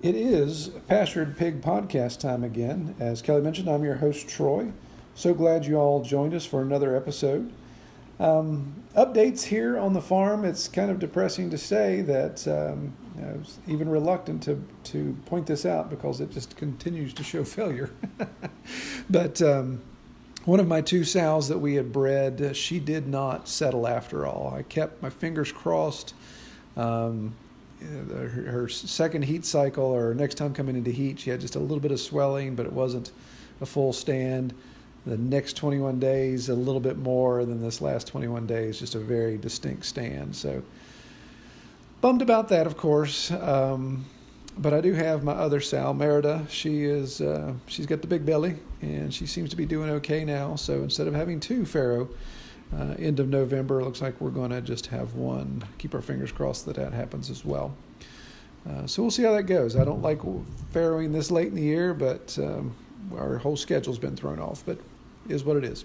It is Pastured Pig Podcast time again. As Kelly mentioned, I'm your host, Troy. So glad you all joined us for another episode. Um, updates here on the farm. It's kind of depressing to say that um, I was even reluctant to, to point this out because it just continues to show failure. but um, one of my two sows that we had bred, uh, she did not settle after all. I kept my fingers crossed. Um, her, her second heat cycle or next time coming into heat, she had just a little bit of swelling, but it wasn't a full stand. The next 21 days, a little bit more than this last 21 days, just a very distinct stand. So, bummed about that, of course. Um, but I do have my other sow, Merida. She is uh, she's got the big belly, and she seems to be doing okay now. So instead of having two farrow, uh, end of November, looks like we're going to just have one. Keep our fingers crossed that that happens as well. Uh, so we'll see how that goes. I don't like farrowing this late in the year, but um, our whole schedule's been thrown off. But is what it is.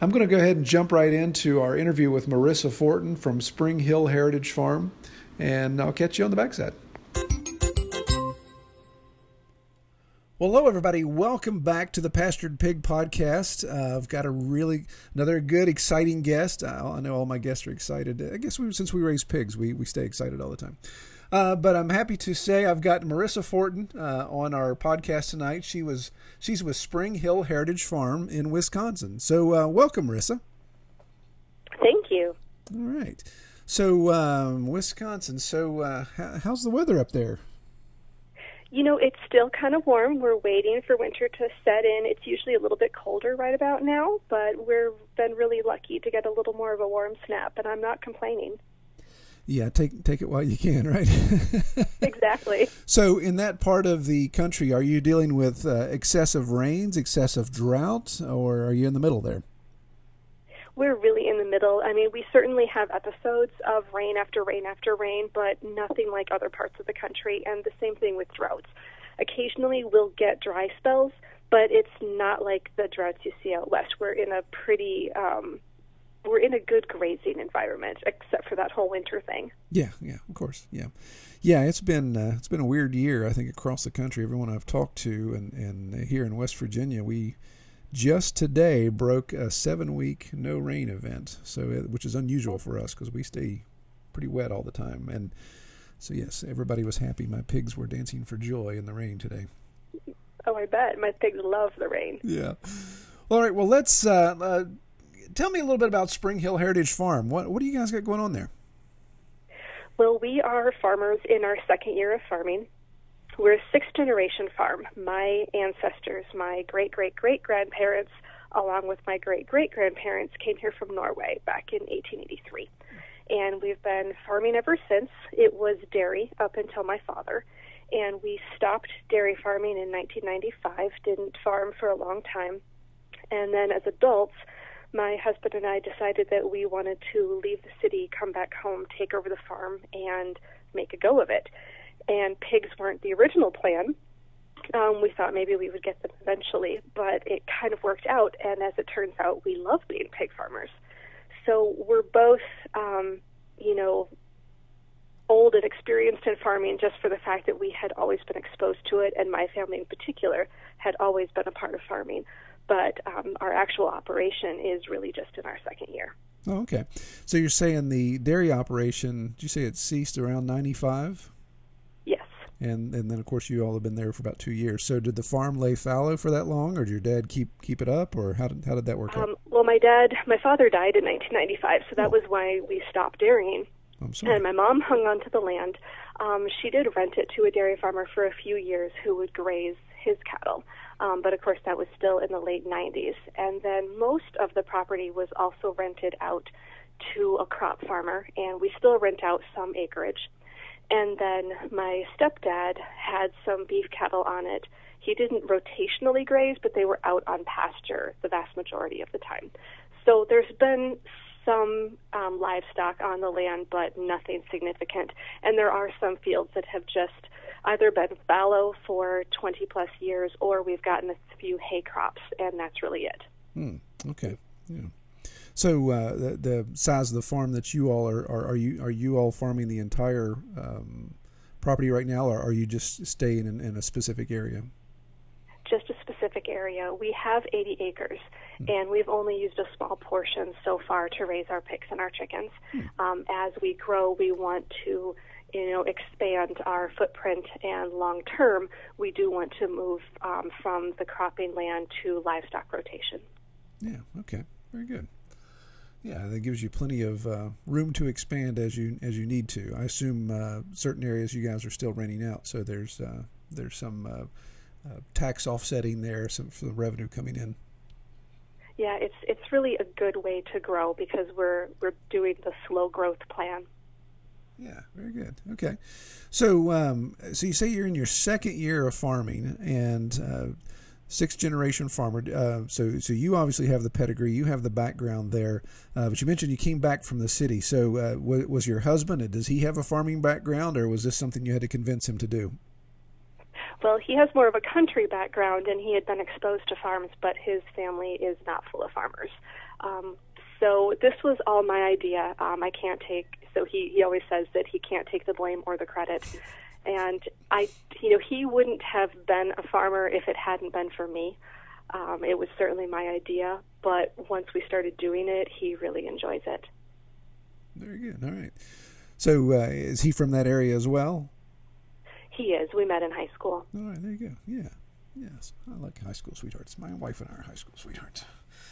I'm going to go ahead and jump right into our interview with Marissa Fortin from Spring Hill Heritage Farm, and I'll catch you on the backside. Well, hello everybody. Welcome back to the Pastured Pig Podcast. Uh, I've got a really another good, exciting guest. Uh, I know all my guests are excited. I guess we, since we raise pigs, we we stay excited all the time. Uh, but I'm happy to say I've got Marissa Fortin uh, on our podcast tonight. She was she's with Spring Hill Heritage Farm in Wisconsin. So uh, welcome, Marissa. Thank you. All right. So um, Wisconsin. So uh, how, how's the weather up there? You know, it's still kind of warm. We're waiting for winter to set in. It's usually a little bit colder right about now, but we've been really lucky to get a little more of a warm snap, and I'm not complaining. Yeah, take take it while you can, right? Exactly. so, in that part of the country, are you dealing with uh, excessive rains, excessive drought, or are you in the middle there? We're really in the middle. I mean, we certainly have episodes of rain after rain after rain, but nothing like other parts of the country, and the same thing with droughts. Occasionally, we'll get dry spells, but it's not like the droughts you see out west. We're in a pretty um, we're in a good grazing environment, except for that whole winter thing. Yeah, yeah, of course, yeah, yeah. It's been uh, it's been a weird year, I think, across the country. Everyone I've talked to, and and here in West Virginia, we just today broke a seven week no rain event, so it, which is unusual for us because we stay pretty wet all the time. And so yes, everybody was happy. My pigs were dancing for joy in the rain today. Oh, I bet my pigs love the rain. Yeah. All right. Well, let's uh, uh, tell me a little bit about Spring Hill Heritage Farm. What what do you guys got going on there? Well, we are farmers in our second year of farming. We're a sixth generation farm. My ancestors, my great great great grandparents, along with my great great grandparents, came here from Norway back in 1883. And we've been farming ever since. It was dairy up until my father. And we stopped dairy farming in 1995, didn't farm for a long time. And then as adults, my husband and I decided that we wanted to leave the city, come back home, take over the farm, and make a go of it. And pigs weren't the original plan. Um, we thought maybe we would get them eventually, but it kind of worked out. And as it turns out, we love being pig farmers. So we're both, um, you know, old and experienced in farming just for the fact that we had always been exposed to it, and my family in particular had always been a part of farming but um, our actual operation is really just in our second year. Oh, okay. So you're saying the dairy operation? Did you say it ceased around '95? And and then of course you all have been there for about two years. So did the farm lay fallow for that long, or did your dad keep keep it up, or how did how did that work out? Um, well, my dad, my father died in 1995, so that Oh. was why we stopped dairying. I'm sorry. And my mom hung on to the land. Um, she did rent it to a dairy farmer for a few years who would graze his cattle. Um, but of course, that was still in the late 90s. And then most of the property was also rented out to a crop farmer, and we still rent out some acreage. And then my stepdad had some beef cattle on it. He didn't rotationally graze, but they were out on pasture the vast majority of the time. So there's been some um, livestock on the land, but nothing significant. And there are some fields that have just either been fallow for 20 plus years, or we've gotten a few hay crops, and that's really it. Hmm. Okay. Yeah. So uh, the, the size of the farm that you all are, are, are you are you all farming the entire um, property right now, or are you just staying in, in a specific area? Just a specific area. We have 80 acres, mm. and we've only used a small portion so far to raise our pigs and our chickens. Mm. Um, as we grow, we want to you know, expand our footprint and long term, we do want to move um, from the cropping land to livestock rotation. Yeah. Okay. Very good. Yeah, that gives you plenty of uh, room to expand as you as you need to. I assume uh, certain areas you guys are still renting out, so there's uh, there's some uh, uh, tax offsetting there, some for the revenue coming in. Yeah, it's it's really a good way to grow because we're we're doing the slow growth plan. Yeah, very good. Okay, so um, so you say you're in your second year of farming and uh, sixth generation farmer. Uh, so so you obviously have the pedigree, you have the background there. Uh, but you mentioned you came back from the city. So uh, was your husband? Does he have a farming background, or was this something you had to convince him to do? Well, he has more of a country background, and he had been exposed to farms, but his family is not full of farmers. Um, so this was all my idea. Um, I can't take. So he he always says that he can't take the blame or the credit. And I, you know, he wouldn't have been a farmer if it hadn't been for me. Um, it was certainly my idea, but once we started doing it, he really enjoys it. Very good. All right. So uh, is he from that area as well? He is. We met in high school. All right. There you go. Yeah. Yes. I like high school sweethearts. My wife and I are high school sweethearts.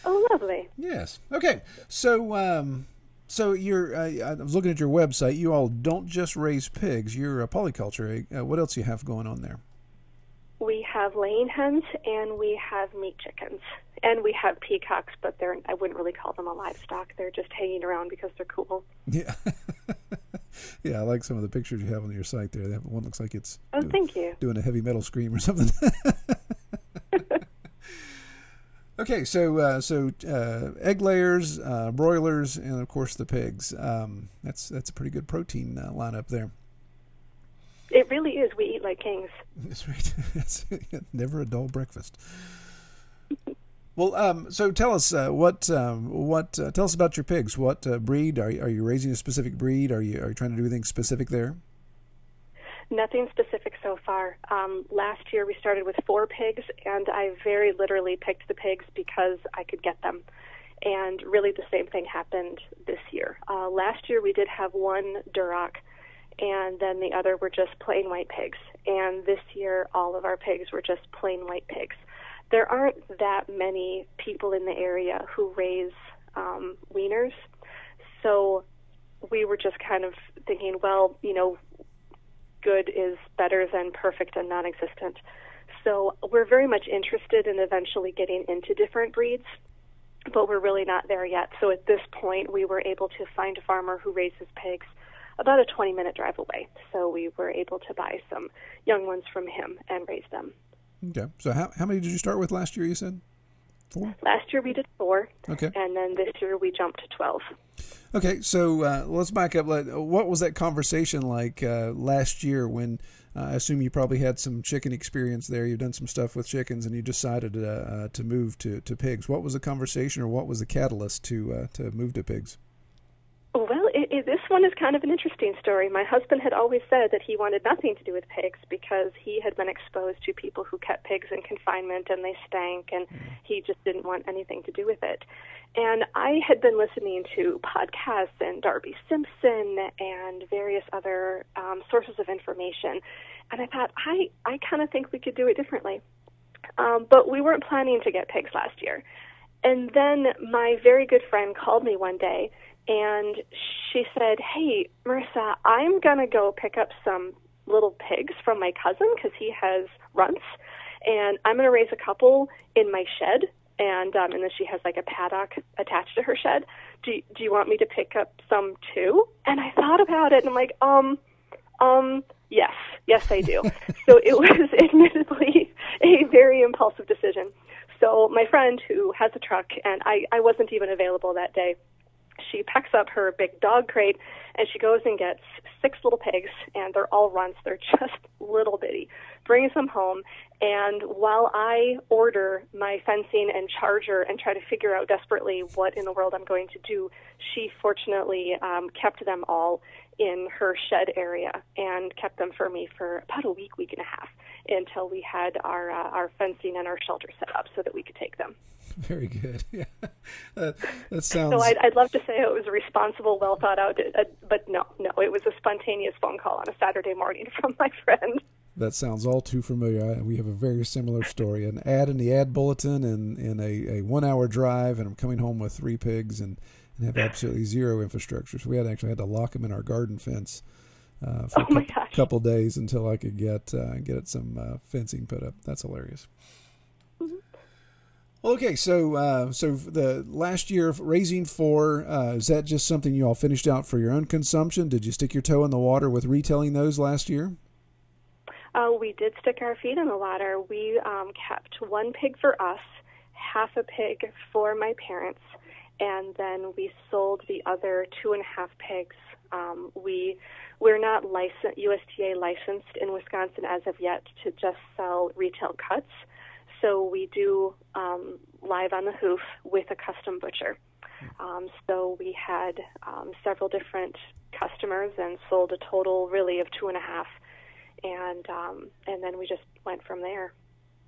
Oh, lovely. Yes. Okay. So, um, so you're. Uh, I was looking at your website. You all don't just raise pigs. You're a polyculture. Uh, what else you have going on there? We have laying hens and we have meat chickens and we have peacocks, but they're. I wouldn't really call them a livestock. They're just hanging around because they're cool. Yeah. yeah, I like some of the pictures you have on your site there. That one looks like it's. Oh, doing, thank you. Doing a heavy metal scream or something. Okay, so uh, so uh, egg layers, uh, broilers, and of course the pigs. Um, that's that's a pretty good protein uh, lineup there. It really is. We eat like kings. That's right. That's never a dull breakfast. well, um, so tell us uh, what um, what uh, tell us about your pigs. What breed are you, are you raising? A specific breed? Are you are you trying to do anything specific there? Nothing specific so far. Um, last year we started with four pigs, and I very literally picked the pigs because I could get them. And really, the same thing happened this year. Uh, last year we did have one Duroc, and then the other were just plain white pigs. And this year, all of our pigs were just plain white pigs. There aren't that many people in the area who raise um, weaners, so we were just kind of thinking, well, you know, good is better than perfect and non existent. So we're very much interested in eventually getting into different breeds, but we're really not there yet. So at this point, we were able to find a farmer who raises pigs about a 20 minute drive away. So we were able to buy some young ones from him and raise them. Okay. So how, how many did you start with last year, you said? Four? Last year we did four. Okay. And then this year we jumped to 12. Okay, so uh, let's back up. What was that conversation like uh, last year when uh, I assume you probably had some chicken experience there? You've done some stuff with chickens, and you decided uh, uh, to move to, to pigs. What was the conversation, or what was the catalyst to uh, to move to pigs? It, it, this one is kind of an interesting story. My husband had always said that he wanted nothing to do with pigs because he had been exposed to people who kept pigs in confinement and they stank, and he just didn't want anything to do with it. And I had been listening to podcasts and Darby Simpson and various other um, sources of information, and I thought I I kind of think we could do it differently. Um, but we weren't planning to get pigs last year. And then my very good friend called me one day and she said, "Hey, Marissa, I'm gonna go pick up some little pigs from my cousin because he has runts, and I'm gonna raise a couple in my shed." And um, and then she has like a paddock attached to her shed. Do do you want me to pick up some too? And I thought about it, and I'm like, um, Um, yes, yes, I do. so it was admittedly a very impulsive decision. So my friend who has a truck, and I, I wasn't even available that day, she packs up her big dog crate and she goes and gets six little pigs, and they're all runts. They're just little bitty. Brings them home, and while I order my fencing and charger and try to figure out desperately what in the world I'm going to do, she fortunately um, kept them all in her shed area and kept them for me for about a week, week and a half until we had our uh, our fencing and our shelter set up so that we could take them. Very good. Yeah, uh, that sounds. So I'd, I'd love to say it was a responsible, well thought out, uh, but no, no, it was a spontaneous phone call on a Saturday morning from my friend. That sounds all too familiar. We have a very similar story: an ad in the ad bulletin, and in a, a one-hour drive, and I'm coming home with three pigs, and, and have absolutely zero infrastructure. So we had actually had to lock them in our garden fence uh, for oh a couple, couple, days until I could get uh, get some uh, fencing put up. That's hilarious. Mm-hmm. Okay, so uh, so the last year of raising four uh, is that just something you all finished out for your own consumption? Did you stick your toe in the water with retailing those last year? Uh, we did stick our feet in the water. We um, kept one pig for us, half a pig for my parents, and then we sold the other two and a half pigs. Um, we we're not licensed USDA licensed in Wisconsin as of yet to just sell retail cuts. So we do um, live on the hoof with a custom butcher. Um, so we had um, several different customers and sold a total really of two and a half and um, and then we just went from there.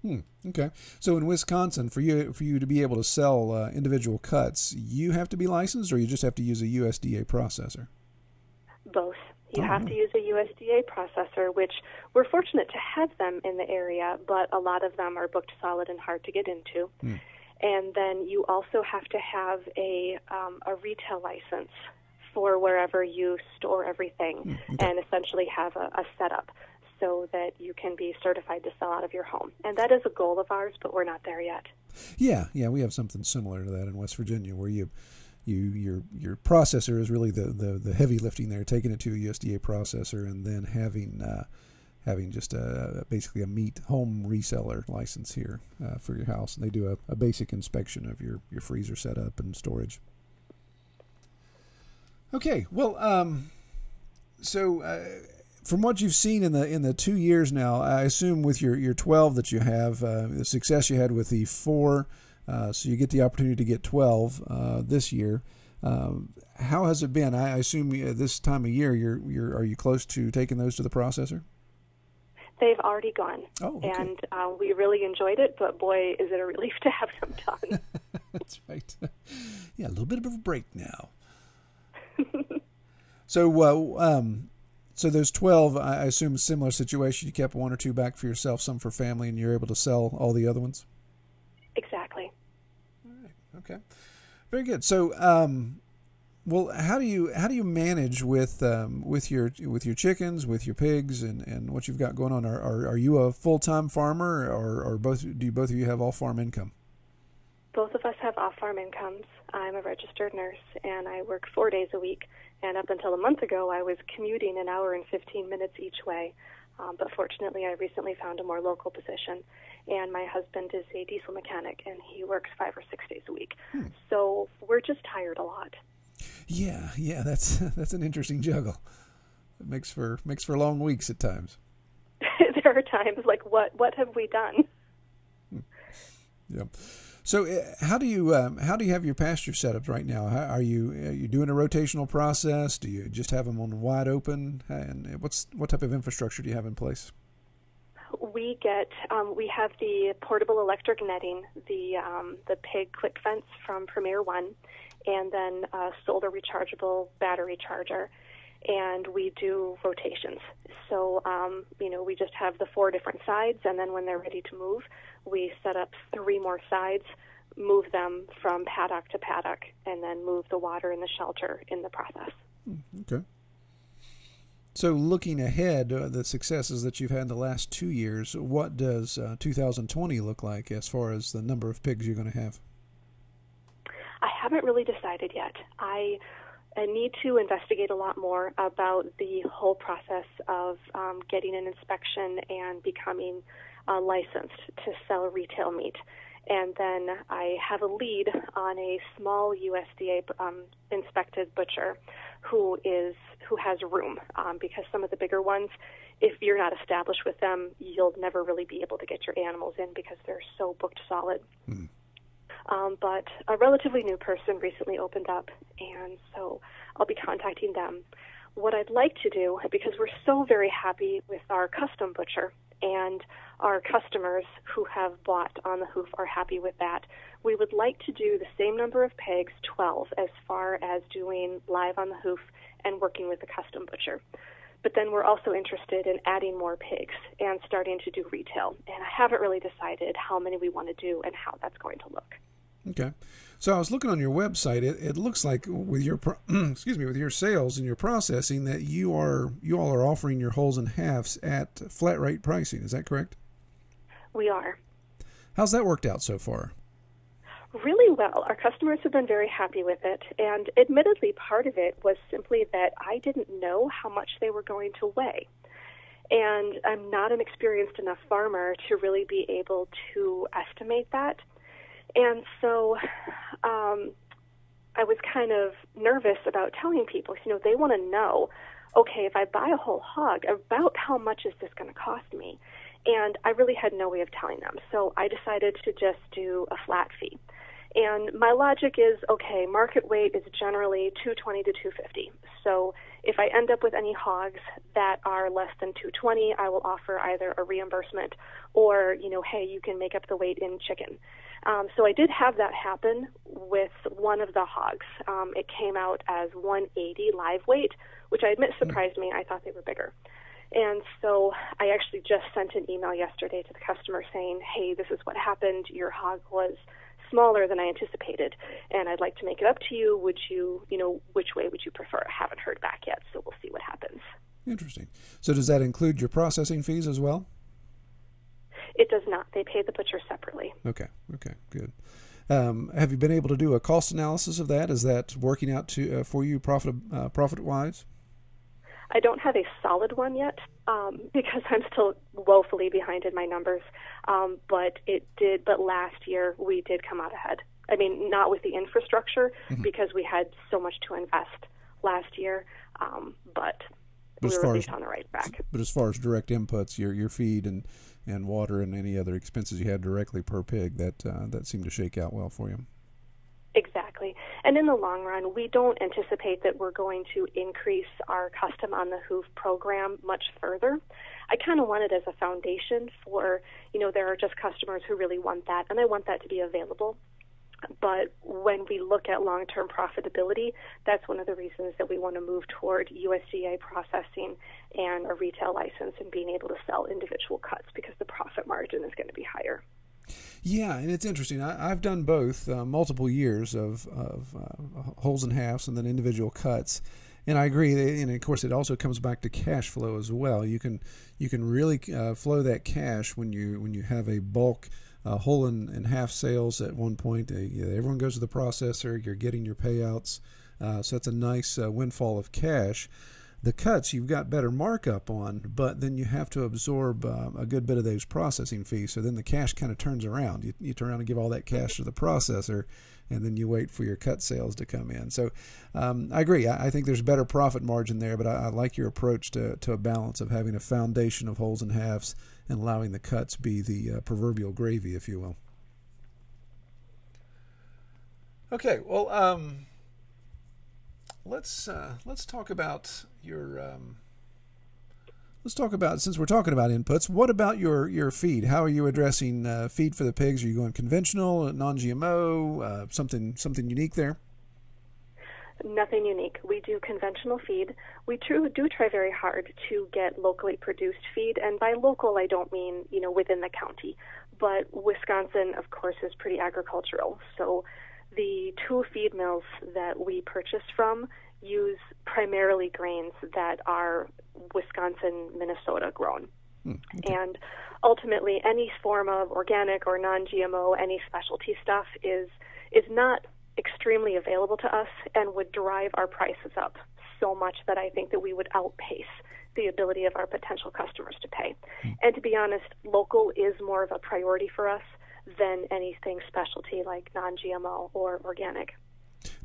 Hmm. Okay. So in Wisconsin, for you for you to be able to sell uh, individual cuts, you have to be licensed, or you just have to use a USDA processor. Both. You oh, have to use a USDA processor, which we're fortunate to have them in the area, but a lot of them are booked solid and hard to get into. Hmm. And then you also have to have a um, a retail license for wherever you store everything, hmm. okay. and essentially have a, a setup so that you can be certified to sell out of your home. And that is a goal of ours, but we're not there yet. Yeah, yeah, we have something similar to that in West Virginia where you you your your processor is really the, the, the heavy lifting there, taking it to a USDA processor and then having uh, having just a basically a meat home reseller license here uh, for your house, and they do a, a, basic inspection of your your freezer setup and storage. Okay, well, um, so. Uh, from what you've seen in the in the two years now, I assume with your, your twelve that you have, uh, the success you had with the four, uh, so you get the opportunity to get twelve uh, this year. Um, how has it been? I assume this time of year, you're you're are you close to taking those to the processor? They've already gone, oh, okay. and uh, we really enjoyed it. But boy, is it a relief to have them done. That's right. Yeah, a little bit of a break now. so, uh, um, so those 12, I assume similar situation. You kept one or two back for yourself, some for family, and you're able to sell all the other ones? Exactly. All right. Okay. Very good. So, um, well, how do you how do you manage with um, with your with your chickens, with your pigs, and, and what you've got going on? Are are, are you a full time farmer, or, or both? Do you, both of you have all farm income? Both of us have off farm incomes. I'm a registered nurse, and I work four days a week. And up until a month ago, I was commuting an hour and 15 minutes each way. Um, but fortunately, I recently found a more local position. And my husband is a diesel mechanic, and he works five or six days a week. Hmm. So we're just tired a lot. Yeah, yeah, that's that's an interesting juggle. It makes for makes for long weeks at times. there are times like what what have we done? Hmm. Yep. So, uh, how do you um, how do you have your pasture set up right now? How, are you are you doing a rotational process? Do you just have them on wide open? And what's what type of infrastructure do you have in place? We get um, we have the portable electric netting, the um, the pig click fence from Premier One, and then a solar rechargeable battery charger and we do rotations. So, um, you know, we just have the four different sides, and then when they're ready to move, we set up three more sides, move them from paddock to paddock, and then move the water in the shelter in the process. Hmm, okay. So, looking ahead, uh, the successes that you've had in the last two years, what does uh, 2020 look like as far as the number of pigs you're going to have? I haven't really decided yet. I I need to investigate a lot more about the whole process of um, getting an inspection and becoming uh, licensed to sell retail meat. And then I have a lead on a small USDA um, inspected butcher who is who has room um, because some of the bigger ones, if you're not established with them, you'll never really be able to get your animals in because they're so booked solid. Mm. Um, but a relatively new person recently opened up, and so I'll be contacting them. What I'd like to do, because we're so very happy with our custom butcher, and our customers who have bought on the hoof are happy with that, we would like to do the same number of pigs, 12, as far as doing live on the hoof and working with the custom butcher. But then we're also interested in adding more pigs and starting to do retail. And I haven't really decided how many we want to do and how that's going to look. Okay. So I was looking on your website. It, it looks like with your excuse me with your sales and your processing that you are you all are offering your wholes and halves at flat rate pricing. Is that correct? We are. How's that worked out so far? Really well. Our customers have been very happy with it, and admittedly, part of it was simply that I didn't know how much they were going to weigh. And I'm not an experienced enough farmer to really be able to estimate that. And so um, I was kind of nervous about telling people, you know, they want to know, okay, if I buy a whole hog, about how much is this going to cost me? And I really had no way of telling them. So I decided to just do a flat fee. And my logic is okay, market weight is generally 220 to 250. So if I end up with any hogs that are less than 220, I will offer either a reimbursement or, you know, hey, you can make up the weight in chicken. Um, so I did have that happen with one of the hogs. Um, it came out as 180 live weight, which I admit surprised me. I thought they were bigger. And so I actually just sent an email yesterday to the customer saying, hey, this is what happened. Your hog was smaller than I anticipated, and I'd like to make it up to you. Would you, you know, which way would you prefer? I haven't heard back yet, so we'll see what happens. Interesting. So does that include your processing fees as well? It does not. They pay the butcher separately. Okay. Okay. Good. Um, have you been able to do a cost analysis of that? Is that working out to uh, for you profit uh, profit wise? I don't have a solid one yet um, because I'm still woefully behind in my numbers. Um, but it did. But last year we did come out ahead. I mean, not with the infrastructure mm-hmm. because we had so much to invest last year, um, but, but we were at least on the right track. But as far as direct inputs, your your feed and and water and any other expenses you had directly per pig, that uh, that seemed to shake out well for you. And in the long run, we don't anticipate that we're going to increase our custom on the hoof program much further. I kind of want it as a foundation for, you know, there are just customers who really want that, and I want that to be available. But when we look at long term profitability, that's one of the reasons that we want to move toward USDA processing and a retail license and being able to sell individual cuts because the profit margin is going to be higher. Yeah, and it's interesting. I, have done both, uh, multiple years of, of uh, wholes and halves and then individual cuts. And I agree, and of course, it also comes back to cash flow as well. You can you can really uh, flow that cash when you when you have a bulk uh, whole and, and half sales at one point. Uh, everyone goes to the processor. You're getting your payouts, uh, so that's a nice windfall of cash the cuts you've got better markup on, but then you have to absorb uh, a good bit of those processing fees. So then the cash kind of turns around. You, you turn around and give all that cash to the processor, and then you wait for your cut sales to come in. So um, I agree. I, I, think there's better profit margin there, but I, I, like your approach to, to a balance of having a foundation of wholes and halves and allowing the cuts be the uh, proverbial gravy, if you will. Okay, well, um, let's uh, let's talk about your um, let's talk about since we're talking about inputs. What about your your feed? How are you addressing uh, feed for the pigs? Are you going conventional, non-GMO, uh, something something unique there? Nothing unique. We do conventional feed. We do, do try very hard to get locally produced feed, and by local I don't mean you know within the county, but Wisconsin, of course, is pretty agricultural. So the two feed mills that we purchase from use primarily grains that are Wisconsin, Minnesota grown. Hmm, okay. And ultimately, any form of organic or non GMO, any specialty stuff is is not extremely available to us and would drive our prices up so much that I think that we would outpace the ability of our potential customers to pay. Mm. And to be honest, local is more of a priority for us than anything specialty like non-GMO or organic.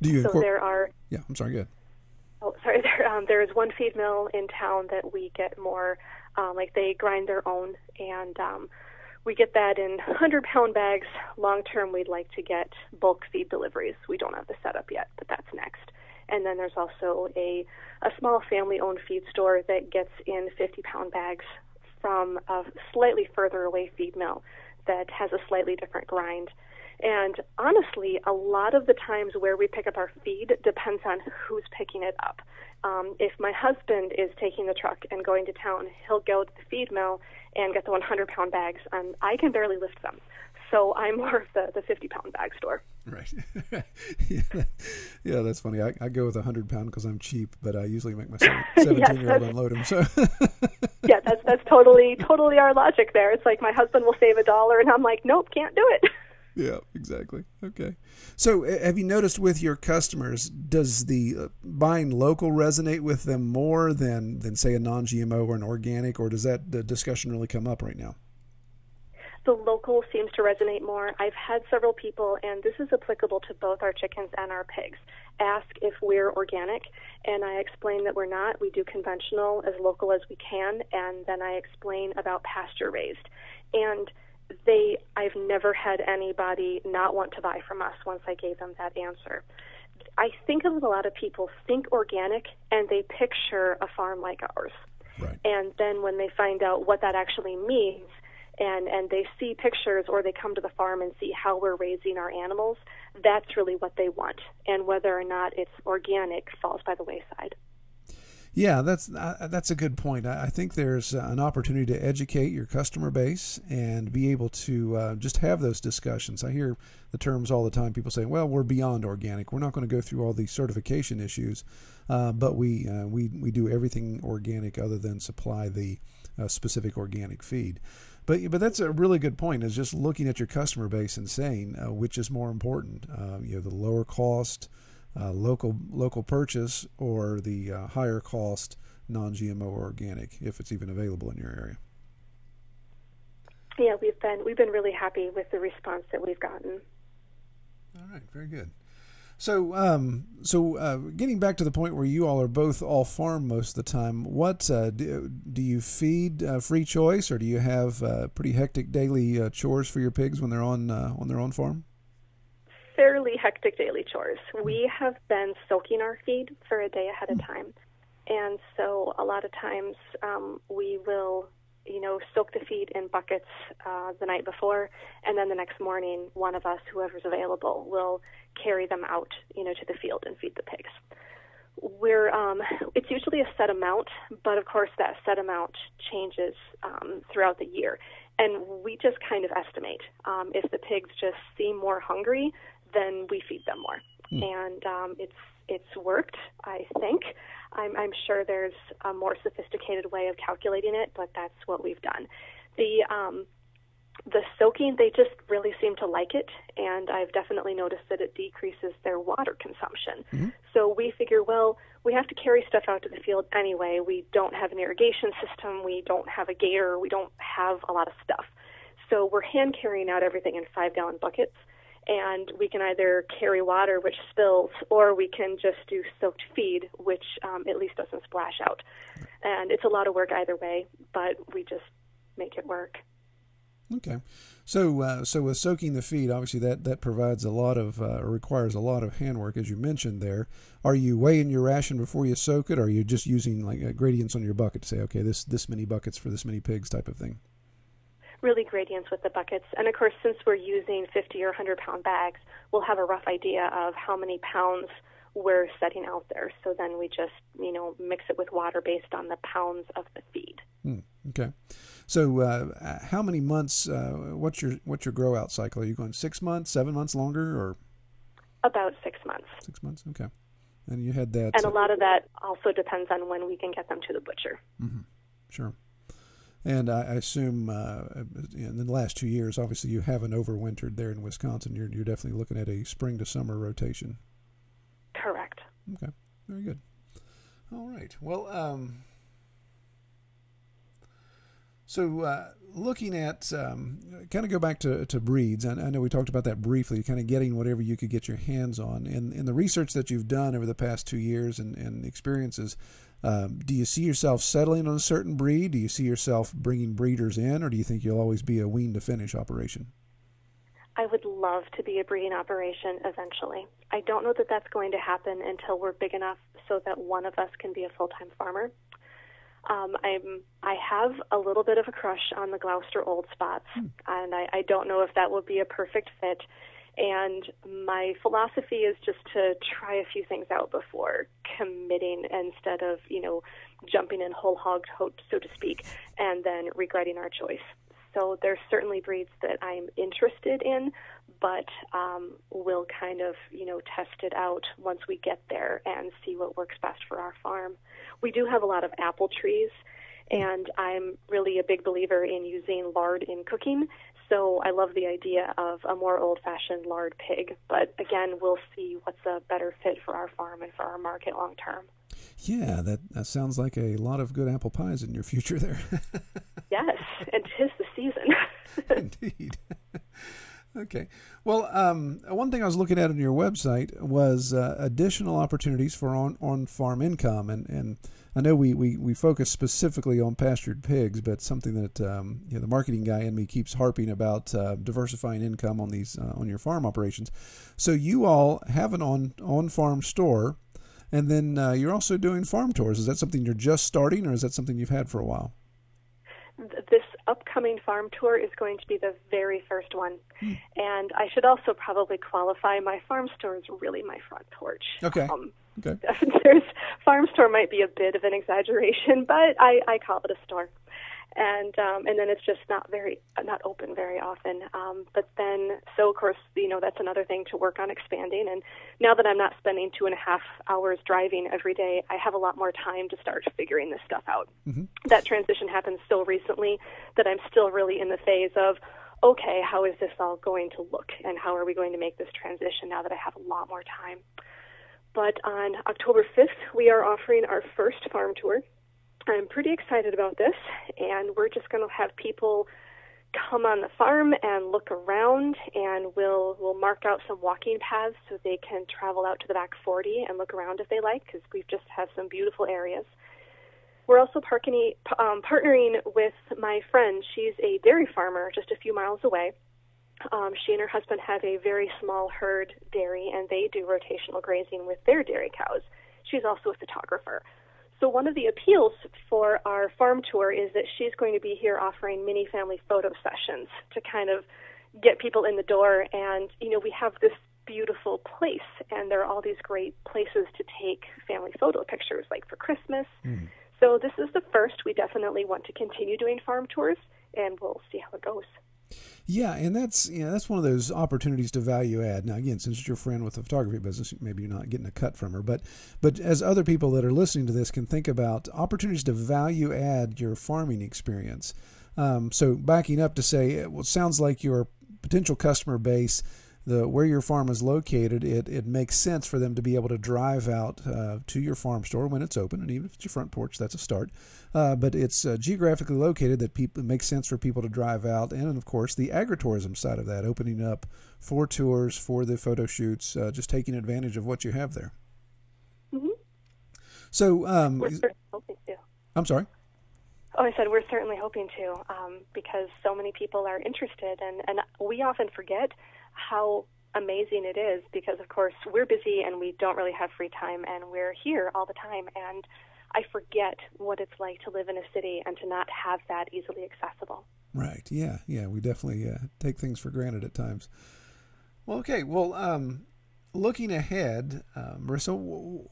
Do you? So incor- there are. Yeah, I'm sorry. Good. Oh, sorry. There, um, there is one feed mill in town that we get more, um, like they grind their own, and um, we get that in 100 pound bags. Long term, we'd like to get bulk feed deliveries. We don't have the setup yet, but that's next. And then there's also a, a small family owned feed store that gets in 50 pound bags from a slightly further away feed mill that has a slightly different grind. And honestly, a lot of the times where we pick up our feed depends on who's picking it up. Um, if my husband is taking the truck and going to town, he'll go to the feed mill and get the 100 pound bags, and I can barely lift them. So I'm more of the, the 50 pound bag store. Right. yeah, yeah, that's funny. I, I go with a 100 pound because I'm cheap, but I usually make my 17 yes, year old unload them. So. yeah, that's that's totally totally our logic there. It's like my husband will save a dollar, and I'm like, nope, can't do it. yeah, exactly. Okay. So, have you noticed with your customers, does the uh, buying local resonate with them more than than say a non-GMO or an organic, or does that the discussion really come up right now? The local seems to resonate more. I've had several people, and this is applicable to both our chickens and our pigs, ask if we're organic, and I explain that we're not. We do conventional as local as we can, and then I explain about pasture raised. And they I've never had anybody not want to buy from us once I gave them that answer. I think of a lot of people think organic and they picture a farm like ours. Right. And then when they find out what that actually means and and they see pictures or they come to the farm and see how we're raising our animals, that's really what they want. And whether or not it's organic falls by the wayside. Yeah, that's uh, that's a good point. I, think there's uh, an opportunity to educate your customer base and be able to uh, just have those discussions. I hear the terms all the time. People say, "Well, we're beyond organic. We're not going to go through all these certification issues, uh, but we uh, we we do everything organic other than supply the uh, specific organic feed." But but that's a really good point. Is just looking at your customer base and saying which is more important. you know, the lower cost uh, local local purchase or the uh, higher cost non-GMO organic if it's even available in your area. Yeah, we've been we've been really happy with the response that we've gotten. All right, very good. So, um, so uh, getting back to the point where you all are both all farm most of the time, what uh, do, do you feed uh, free choice, or do you have uh, pretty hectic daily uh, chores for your pigs when they're on uh, on their own farm? fairly hectic daily chores. We have been soaking our feed for a day ahead of time. And so a lot of times um, we will, you know, soak the feed in buckets uh, the night before, and then the next morning, one of us, whoever's available, will carry them out, you know, to the field and feed the pigs. We're, um, it's usually a set amount, but of course that set amount changes um, throughout the year and we just kind of estimate. Um, if the pigs just seem more hungry, then we feed them more. Mm. And um, it's it's worked, I think. I'm, I'm sure there's a more sophisticated way of calculating it, but that's what we've done. The um, the soaking, they just really seem to like it, and I've definitely noticed that it decreases their water consumption. Mm-hmm. So we figure, well, we have to carry stuff out to the field anyway. We don't have an irrigation system, we don't have a gator, we don't have a lot of stuff. So we're hand carrying out everything in five gallon buckets and we can either carry water which spills or we can just do soaked feed which um, at least doesn't splash out. And it's a lot of work either way but we just make it work. Okay. So uh, so with soaking the feed obviously that that provides a lot of uh, requires a lot of handwork as you mentioned there. Are you weighing your ration before you soak it or are you just using like uh, gradients on your bucket to say okay this this many buckets for this many pigs type of thing really gradients with the buckets. And of course, since we're using 50 or 100 pound bags, we'll have a rough idea of how many pounds we're setting out there. So then we just, you know, mix it with water based on the pounds of the feed. Hmm, okay. So, uh, how many months? Uh, what's your what's your grow out cycle? Are you going six months, seven months longer, or about six months? Six months. Okay. And you had that. And a lot of that also depends on when we can get them to the butcher. Mm-hmm. Sure. And I, I assume uh, in the last two years, obviously, you haven't overwintered there in Wisconsin. You're, you're definitely looking at a spring to summer rotation. Correct. Okay, very good. All right. Well, um, so uh, looking at um, kind of go back to, to breeds, and I know we talked about that briefly, kind of getting whatever you could get your hands on. In, in the research that you've done over the past two years and, and experiences, um, do you see yourself settling on a certain breed? Do you see yourself bringing breeders in, or do you think you'll always be a wean to finish operation? I would love to be a breeding operation eventually. I don't know that that's going to happen until we're big enough so that one of us can be a full time farmer. Um, I'm I have a little bit of a crush on the Gloucester Old Spots, hmm. and I, I don't know if that will be a perfect fit. And my philosophy is just to try a few things out before committing instead of, you know, jumping in whole hog, so to speak, and then regretting our choice. So there's certainly breeds that I'm interested in, but um, we'll kind of, you know, test it out once we get there and see what works best for our farm. We do have a lot of apple trees, and I'm really a big believer in using lard in cooking. So I love the idea of a more old-fashioned lard pig, but again, we'll see what's a better fit for our farm and for our market long term. Yeah, that, that sounds like a lot of good apple pies in your future there. yes, and tis the season. Indeed. Okay. Well, um, one thing I was looking at on your website was uh, additional opportunities for on, on farm income. And, and I know we, we, we focus specifically on pastured pigs, but something that um, you know, the marketing guy in me keeps harping about uh, diversifying income on these uh, on your farm operations. So you all have an on on farm store, and then uh, you're also doing farm tours. Is that something you're just starting, or is that something you've had for a while? Upcoming farm tour is going to be the very first one. Hmm. And I should also probably qualify my farm store is really my front porch. Okay. Um, okay. There's farm store might be a bit of an exaggeration, but I, I call it a store and um, and then it's just not very not open very often. Um, but then, so of course, you know that's another thing to work on expanding. And now that I'm not spending two and a half hours driving every day, I have a lot more time to start figuring this stuff out. Mm-hmm. That transition happened so recently that I'm still really in the phase of. Okay, how is this all going to look, and how are we going to make this transition now that I have a lot more time? But on October 5th, we are offering our first farm tour I'm pretty excited about this, and we're just going to have people come on the farm and look around, and we'll we'll mark out some walking paths so they can travel out to the back 40 and look around if they like, because we've just have some beautiful areas. We're also parking, um, partnering with my friend. She's a dairy farmer just a few miles away. Um, she and her husband have a very small herd dairy, and they do rotational grazing with their dairy cows. She's also a photographer. So one of the appeals for our farm tour is that she's going to be here offering mini family photo sessions to kind of get people in the door. And you know, we have this beautiful place, and there are all these great places to take family photo pictures, like for Christmas. Mm. So this is the first. We definitely want to continue doing farm tours, and we'll see how it goes. Yeah, and that's you know, that's one of those opportunities to value add. Now, again, since it's your friend with the photography business, maybe you're not getting a cut from her, but but as other people that are listening to this can think about opportunities to value add your farming experience. Um, so backing up to say, it sounds like your potential customer base the where your farm is located, it, it makes sense for them to be able to drive out uh, to your farm store when it's open, and even if it's your front porch, that's a start. Uh, but it's uh, geographically located that people it makes sense for people to drive out, and of course the agritourism side of that, opening up for tours, for the photo shoots, uh, just taking advantage of what you have there. Mm-hmm. So, um, I'm sorry. Oh, I said we're certainly hoping to um, because so many people are interested, and, and we often forget how amazing it is because, of course, we're busy and we don't really have free time and we're here all the time. And I forget what it's like to live in a city and to not have that easily accessible. Right. Yeah. Yeah. We definitely uh, take things for granted at times. Well, okay. Well, um, looking ahead, uh, Marissa,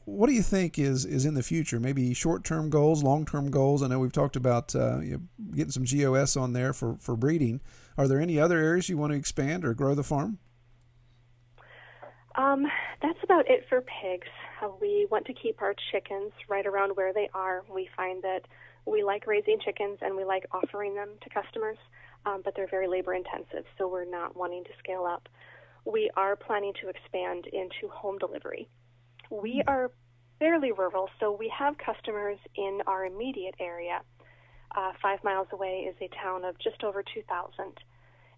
what do you think is is in the future? Maybe short term goals, long term goals. I know we've talked about uh, you know, getting some GOS on there for for breeding. Are there any other areas you want to expand or grow the farm? Um, that's about it for pigs. Uh, we want to keep our chickens right around where they are. We find that We like raising chickens and we like offering them to customers, um, but they're very labor intensive, so we're not wanting to scale up. We are planning to expand into home delivery. We are fairly rural, so we have customers in our immediate area. Uh, five miles away is a town of just over 2,000.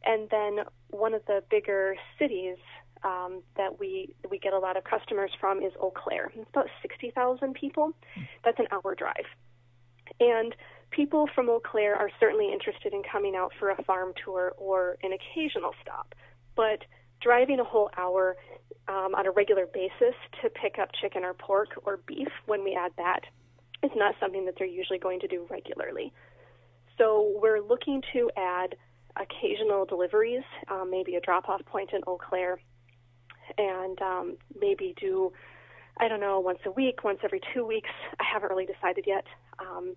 And then one of the bigger cities um, that we we get a lot of customers from is Eau Claire. It's about 60,000 people. That's an hour drive. And people from Eau Claire are certainly interested in coming out for a farm tour or an occasional stop. But driving a whole hour um, on a regular basis to pick up chicken or pork or beef when we add that is not something that they're usually going to do regularly. So we're looking to add occasional deliveries, um, maybe a drop off point in Eau Claire, and um, maybe do, I don't know, once a week, once every two weeks. I haven't really decided yet. Um,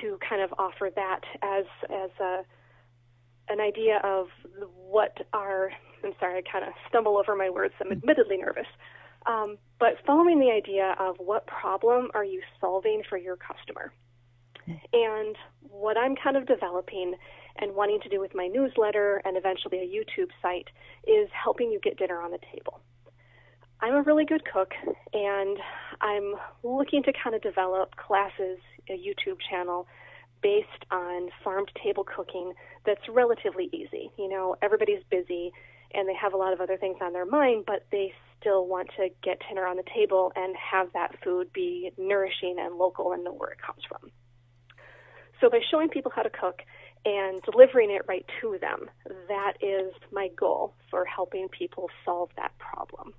to kind of offer that as as a an idea of what our I'm sorry, I kind of stumble over my words. I'm admittedly nervous. Um, but following the idea of what problem are you solving for your customer? And what I'm kind of developing and wanting to do with my newsletter and eventually a YouTube site is helping you get dinner on the table. I'm a really good cook, and I'm looking to kind of develop classes, a YouTube channel based on farm to table cooking that's relatively easy. You know, everybody's busy and they have a lot of other things on their mind, but they still want to get dinner on the table and have that food be nourishing and local and know where it comes from. So by showing people how to cook and delivering it right to them, that is my goal for helping people solve that problem.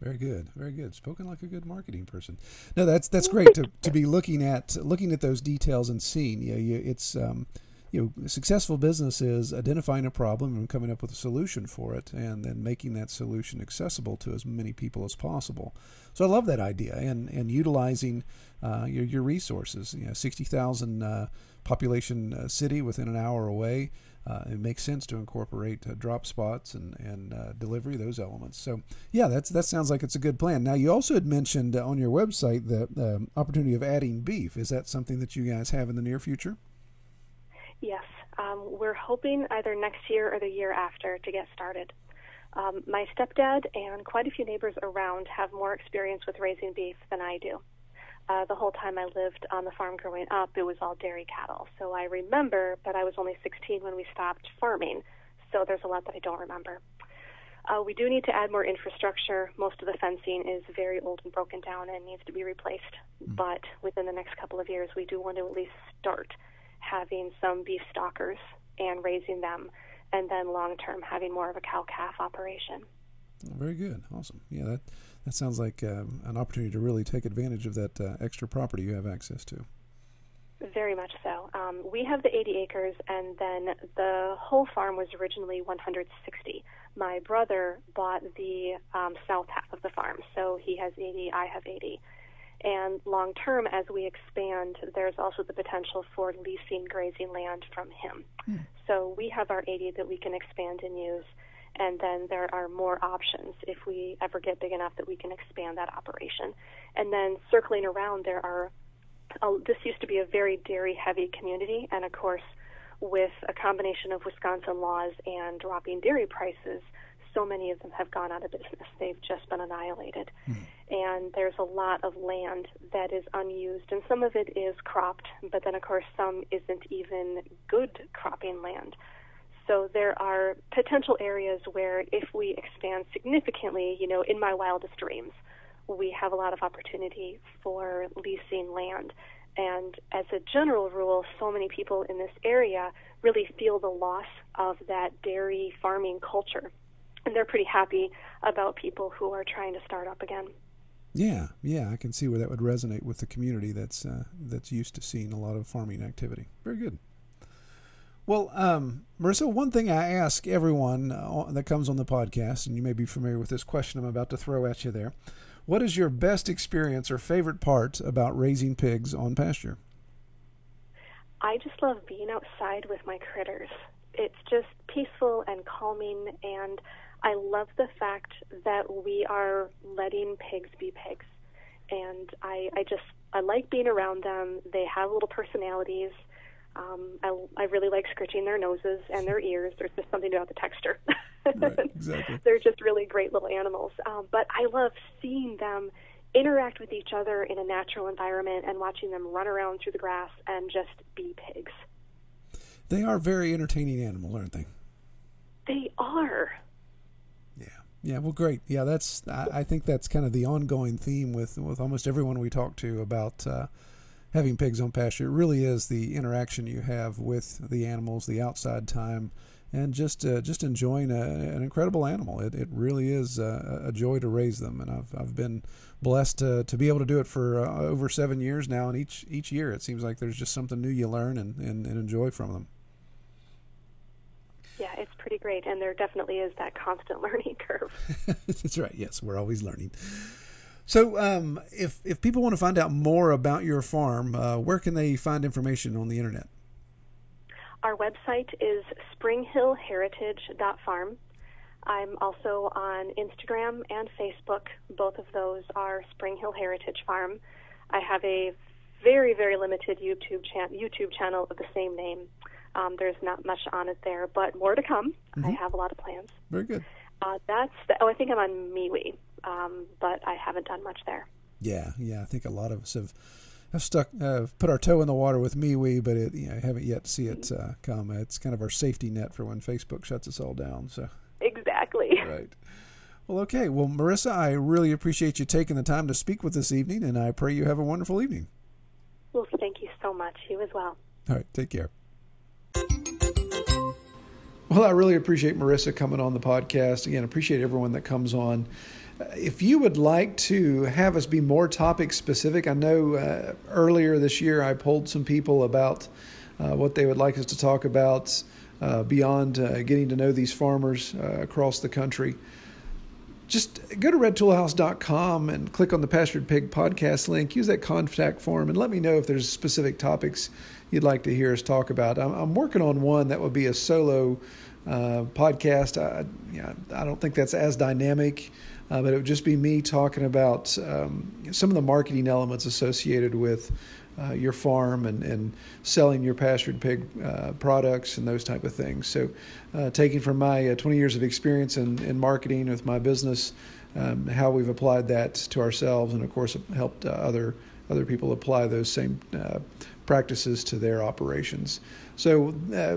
Very good, very good. Spoken like a good marketing person. No, that's that's great to, to be looking at looking at those details and seeing. You know, you, it's um, you know, successful business is identifying a problem and coming up with a solution for it, and then making that solution accessible to as many people as possible. So I love that idea, and and utilizing uh, your your resources. You know, sixty thousand uh, population uh, city within an hour away. Uh, it makes sense to incorporate uh, drop spots and and uh, delivery those elements. So yeah, that's that sounds like it's a good plan. Now you also had mentioned on your website the um, opportunity of adding beef. Is that something that you guys have in the near future? Yes, um, we're hoping either next year or the year after to get started. Um, my stepdad and quite a few neighbors around have more experience with raising beef than I do. Uh, the whole time I lived on the farm growing up, it was all dairy cattle. So I remember, but I was only 16 when we stopped farming. So there's a lot that I don't remember. Uh, we do need to add more infrastructure. Most of the fencing is very old and broken down and needs to be replaced. Mm-hmm. But within the next couple of years, we do want to at least start having some beef stockers and raising them, and then long term having more of a cow calf operation. Very good, awesome. Yeah, that that sounds like um, an opportunity to really take advantage of that uh, extra property you have access to. Very much so. Um, we have the 80 acres, and then the whole farm was originally 160. My brother bought the um, south half of the farm, so he has 80, I have 80. And long term, as we expand, there's also the potential for leasing grazing land from him. Mm. So we have our 80 that we can expand and use. And then there are more options if we ever get big enough that we can expand that operation. And then circling around, there are, uh, this used to be a very dairy heavy community. And of course, with a combination of Wisconsin laws and dropping dairy prices, so many of them have gone out of business. They've just been annihilated. Mm. And there's a lot of land that is unused, and some of it is cropped, but then, of course, some isn't even good cropping land. So there are potential areas where, if we expand significantly, you know, in my wildest dreams, we have a lot of opportunity for leasing land. And as a general rule, so many people in this area really feel the loss of that dairy farming culture and they're pretty happy about people who are trying to start up again. Yeah, yeah, I can see where that would resonate with the community that's uh, that's used to seeing a lot of farming activity. Very good. Well, um, Marissa, one thing I ask everyone uh, that comes on the podcast, and you may be familiar with this question I'm about to throw at you there. What is your best experience or favorite part about raising pigs on pasture? I just love being outside with my critters. It's just peaceful and calming, and I love the fact that we are letting pigs be pigs. And I, I just, I like being around them. They have little personalities. Um, I, I really like scratching their noses and their ears. There's just something about the texture. Right, exactly. They're just really great little animals. Um, but I love seeing them interact with each other in a natural environment and watching them run around through the grass and just be pigs. They are very entertaining animals, aren't they? They are. Yeah. Well, great. Yeah, that's. I, I think that's kind of the ongoing theme with with almost everyone we talk to about uh, having pigs on pasture. It really is the interaction you have with the animals, the outside time, and just uh, just enjoying a, an incredible animal. It, it really is a, a, joy to raise them, and I've I've been blessed to, to be able to do it for uh, over seven years now. And each each year, it seems like there's just something new you learn and, and, and enjoy from them. Yeah, it's pretty great, and there definitely is that constant learning curve. That's right. Yes, we're always learning. So, um, if if people want to find out more about your farm, uh, where can they find information on the internet? Our website is springhillheritage.farm. I'm also on Instagram and Facebook. Both of those are Spring Hill Heritage Farm. I have a very, very limited YouTube, cha- YouTube channel of the same name. Um, there's not much on it there, but more to come. Mm-hmm. I have a lot of plans. Very good. Uh, that's the, oh, I think I'm on MeWe, um, but I haven't done much there. Yeah, yeah. I think a lot of us have have stuck, uh, put our toe in the water with MeWe, but it, you know, haven't yet see it uh, come. It's kind of our safety net for when Facebook shuts us all down. So exactly right. Well, okay. Well, Marissa, I really appreciate you taking the time to speak with this evening, and I pray you have a wonderful evening. Well, thank you so much. You as well. All right. Take care. Well, I really appreciate Marissa coming on the podcast. Again, appreciate everyone that comes on. If you would like to have us be more topic specific, I know uh, earlier this year I polled some people about uh, what they would like us to talk about uh, beyond uh, getting to know these farmers uh, across the country. Just go to redtoolhouse.com and click on the Pastured Pig podcast link. Use that contact form and let me know if there's specific topics you'd like to hear us talk about. I'm, I'm working on one that would be a solo uh, podcast. I, you know, I don't think that's as dynamic. Uh, but it would just be me talking about um, some of the marketing elements associated with uh, your farm and, and selling your pastured pig uh, products and those type of things. So, uh, taking from my uh, 20 years of experience in, in marketing with my business, um, how we've applied that to ourselves, and of course, helped uh, other other people apply those same practices to their operations. So,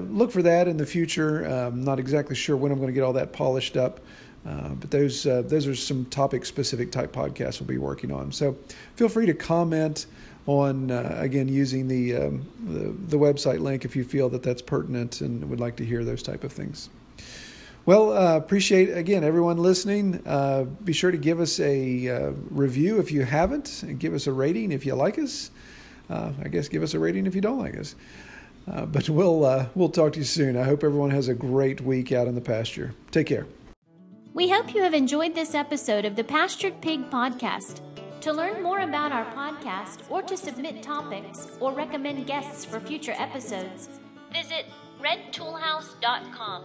look for that in the future. I'm not exactly sure when I'm going to get all that polished up. Uh, but those uh, those are some topic specific type podcasts we'll be working on. So feel free to comment on uh, again using the, um, the, the website link if you feel that that's pertinent and would like to hear those type of things. Well, uh, appreciate again everyone listening. Uh, be sure to give us a review if you haven't, and give us a rating if you like us. Uh, I guess give us a rating if you don't like us. Uh, but we'll uh, we'll talk to you soon. I hope everyone has a great week out in the pasture. Take care. We hope you have enjoyed this episode of the Pastured Pig Podcast. To learn more about our podcast or to submit topics or recommend guests for future episodes, visit redtoolhouse.com.